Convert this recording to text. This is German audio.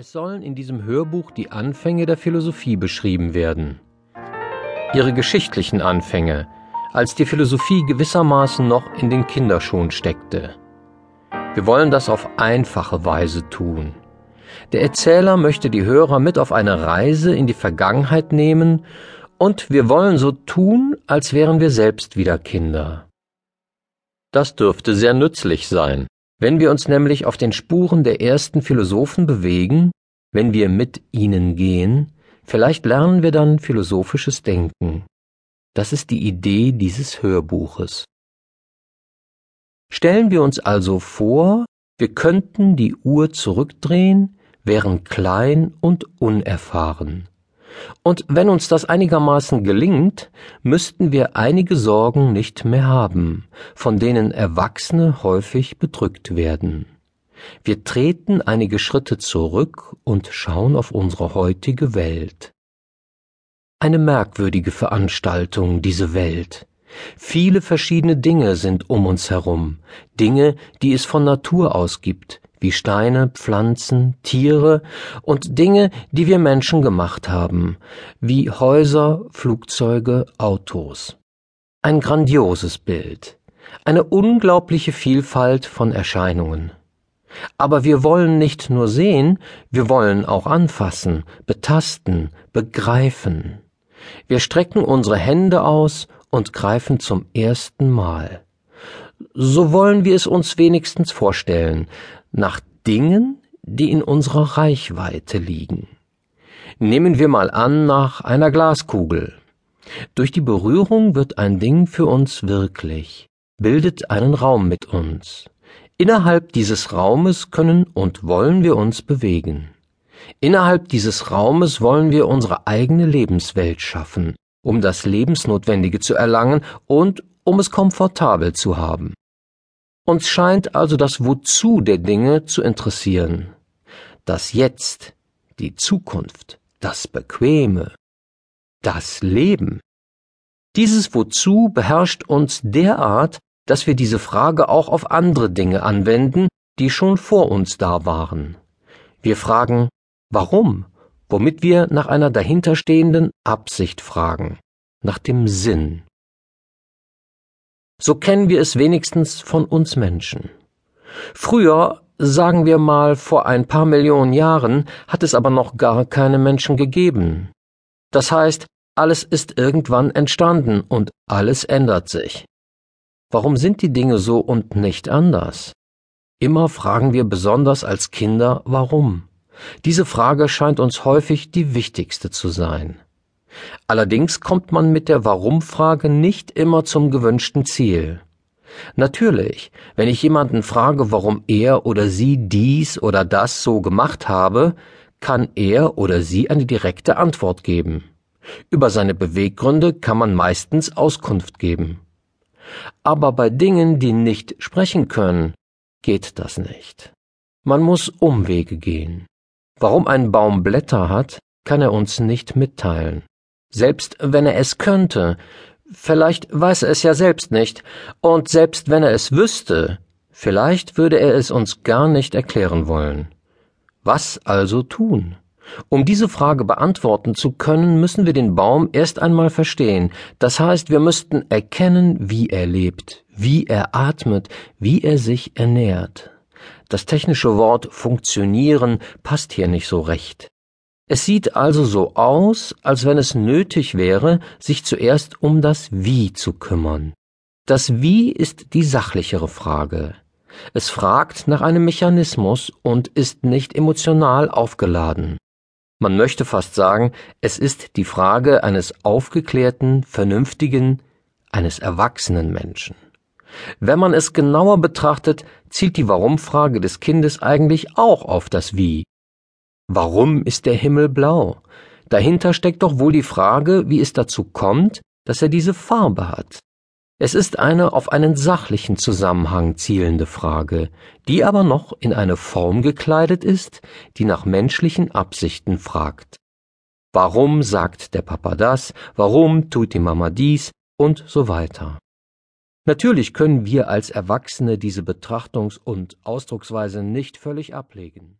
Es sollen in diesem Hörbuch die Anfänge der Philosophie beschrieben werden. Ihre geschichtlichen Anfänge, als die Philosophie gewissermaßen noch in den Kinderschuhen steckte. Wir wollen das auf einfache Weise tun. Der Erzähler möchte die Hörer mit auf eine Reise in die Vergangenheit nehmen, und wir wollen so tun, als wären wir selbst wieder Kinder. Das dürfte sehr nützlich sein. Wenn wir uns nämlich auf den Spuren der ersten Philosophen bewegen, wenn wir mit ihnen gehen, vielleicht lernen wir dann philosophisches Denken. Das ist die Idee dieses Hörbuches. Stellen wir uns also vor, wir könnten die Uhr zurückdrehen, wären klein und unerfahren. Und wenn uns das einigermaßen gelingt, müssten wir einige Sorgen nicht mehr haben, von denen Erwachsene häufig bedrückt werden. Wir treten einige Schritte zurück und schauen auf unsere heutige Welt. Eine merkwürdige Veranstaltung, diese Welt. Viele verschiedene Dinge sind um uns herum, Dinge, die es von Natur aus gibt, wie Steine, Pflanzen, Tiere und Dinge, die wir Menschen gemacht haben, wie Häuser, Flugzeuge, Autos. Ein grandioses Bild, eine unglaubliche Vielfalt von Erscheinungen. Aber wir wollen nicht nur sehen, wir wollen auch anfassen, betasten, begreifen. Wir strecken unsere Hände aus und greifen zum ersten Mal. So wollen wir es uns wenigstens vorstellen, nach Dingen, die in unserer Reichweite liegen. Nehmen wir mal an nach einer Glaskugel. Durch die Berührung wird ein Ding für uns wirklich, bildet einen Raum mit uns. Innerhalb dieses Raumes können und wollen wir uns bewegen. Innerhalb dieses Raumes wollen wir unsere eigene Lebenswelt schaffen, um das Lebensnotwendige zu erlangen und um es komfortabel zu haben. Uns scheint also das Wozu der Dinge zu interessieren. Das Jetzt, die Zukunft, das Bequeme, das Leben. Dieses Wozu beherrscht uns derart, dass wir diese Frage auch auf andere Dinge anwenden, die schon vor uns da waren. Wir fragen, warum, womit wir nach einer dahinterstehenden Absicht fragen, nach dem Sinn. So kennen wir es wenigstens von uns Menschen. Früher, sagen wir mal vor ein paar Millionen Jahren, hat es aber noch gar keine Menschen gegeben. Das heißt, alles ist irgendwann entstanden und alles ändert sich. Warum sind die Dinge so und nicht anders? Immer fragen wir besonders als Kinder warum. Diese Frage scheint uns häufig die wichtigste zu sein. Allerdings kommt man mit der Warum-Frage nicht immer zum gewünschten Ziel. Natürlich, wenn ich jemanden frage, warum er oder sie dies oder das so gemacht habe, kann er oder sie eine direkte Antwort geben. Über seine Beweggründe kann man meistens Auskunft geben. Aber bei Dingen, die nicht sprechen können, geht das nicht. Man muss Umwege gehen. Warum ein Baum Blätter hat, kann er uns nicht mitteilen selbst wenn er es könnte, vielleicht weiß er es ja selbst nicht, und selbst wenn er es wüsste, vielleicht würde er es uns gar nicht erklären wollen. Was also tun? Um diese Frage beantworten zu können, müssen wir den Baum erst einmal verstehen. Das heißt, wir müssten erkennen, wie er lebt, wie er atmet, wie er sich ernährt. Das technische Wort funktionieren passt hier nicht so recht. Es sieht also so aus, als wenn es nötig wäre, sich zuerst um das Wie zu kümmern. Das Wie ist die sachlichere Frage. Es fragt nach einem Mechanismus und ist nicht emotional aufgeladen. Man möchte fast sagen, es ist die Frage eines aufgeklärten, vernünftigen, eines erwachsenen Menschen. Wenn man es genauer betrachtet, zielt die Warum-Frage des Kindes eigentlich auch auf das Wie, Warum ist der Himmel blau? Dahinter steckt doch wohl die Frage, wie es dazu kommt, dass er diese Farbe hat. Es ist eine auf einen sachlichen Zusammenhang zielende Frage, die aber noch in eine Form gekleidet ist, die nach menschlichen Absichten fragt. Warum sagt der Papa das? Warum tut die Mama dies? Und so weiter. Natürlich können wir als Erwachsene diese Betrachtungs- und Ausdrucksweise nicht völlig ablegen.